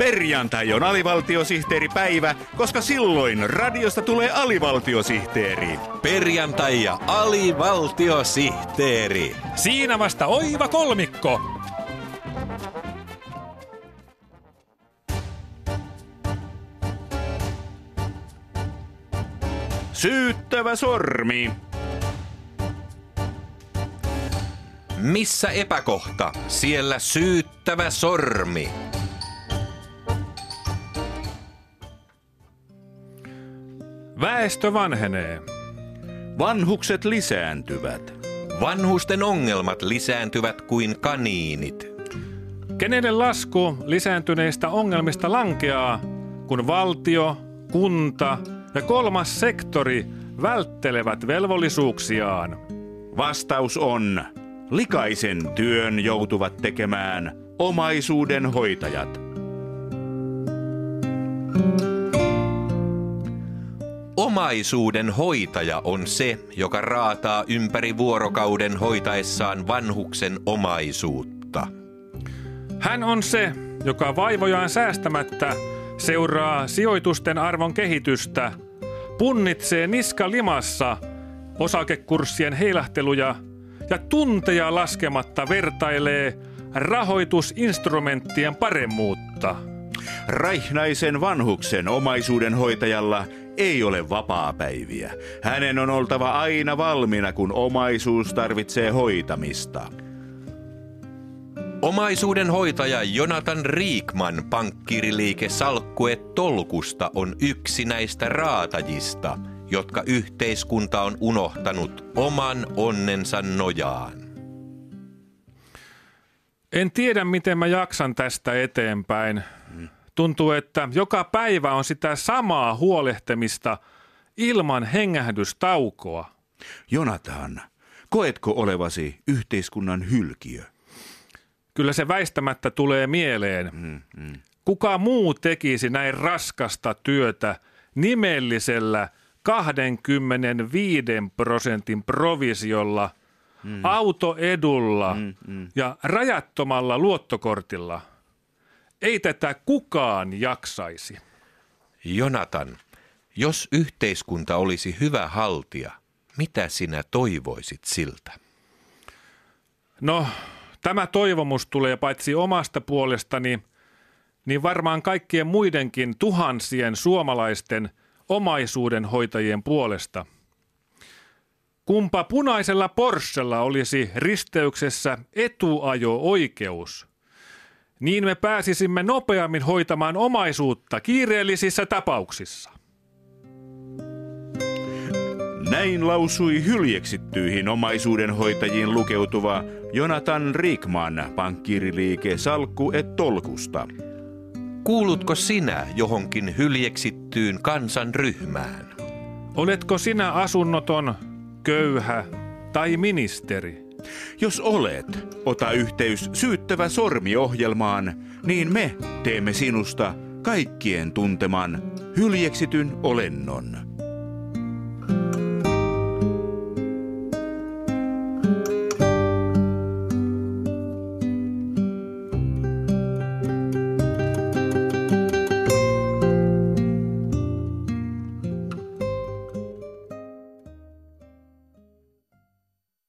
Perjantai on alivaltiosihteeripäivä, koska silloin radiosta tulee alivaltiosihteeri. Perjantai ja alivaltiosihteeri. Siinä vasta oiva kolmikko. Syyttävä sormi. Missä epäkohta? Siellä syyttävä sormi. Väestö vanhenee. Vanhukset lisääntyvät. Vanhusten ongelmat lisääntyvät kuin kaniinit. Kenelle lasku lisääntyneistä ongelmista lankeaa, kun valtio, kunta ja kolmas sektori välttelevät velvollisuuksiaan? Vastaus on, likaisen työn joutuvat tekemään omaisuuden hoitajat. Omaisuuden hoitaja on se, joka raataa ympäri vuorokauden hoitaessaan vanhuksen omaisuutta. Hän on se, joka vaivojaan säästämättä seuraa sijoitusten arvon kehitystä, punnitsee niska limassa osakekurssien heilahteluja ja tunteja laskematta vertailee rahoitusinstrumenttien paremmuutta. Raihnaisen vanhuksen omaisuuden hoitajalla ei ole vapaapäiviä. Hänen on oltava aina valmiina, kun omaisuus tarvitsee hoitamista. Omaisuuden hoitaja Jonathan Riikman pankkiriliike Salkkue Tolkusta on yksi näistä raatajista, jotka yhteiskunta on unohtanut oman onnensa nojaan. En tiedä, miten mä jaksan tästä eteenpäin. Tuntuu, että joka päivä on sitä samaa huolehtemista ilman hengähdystaukoa. Jonathan, koetko olevasi yhteiskunnan hylkiö? Kyllä se väistämättä tulee mieleen. Kuka muu tekisi näin raskasta työtä nimellisellä 25 prosentin provisiolla, autoedulla ja rajattomalla luottokortilla? Ei tätä kukaan jaksaisi. Jonathan, jos yhteiskunta olisi hyvä haltija, mitä sinä toivoisit siltä? No, tämä toivomus tulee paitsi omasta puolestani, niin varmaan kaikkien muidenkin tuhansien suomalaisten omaisuudenhoitajien puolesta. Kumpa punaisella Porschella olisi risteyksessä etuajo-oikeus, niin me pääsisimme nopeammin hoitamaan omaisuutta kiireellisissä tapauksissa. Näin lausui hyljeksittyihin omaisuudenhoitajiin lukeutuva Jonathan Rickman, pankkiriliike Salkku et Tolkusta. Kuulutko sinä johonkin hyljeksittyyn kansanryhmään? Oletko sinä asunnoton, köyhä tai ministeri? Jos olet, ota yhteys syyttävä sormi-ohjelmaan, niin me teemme sinusta kaikkien tunteman hyljeksityn olennon.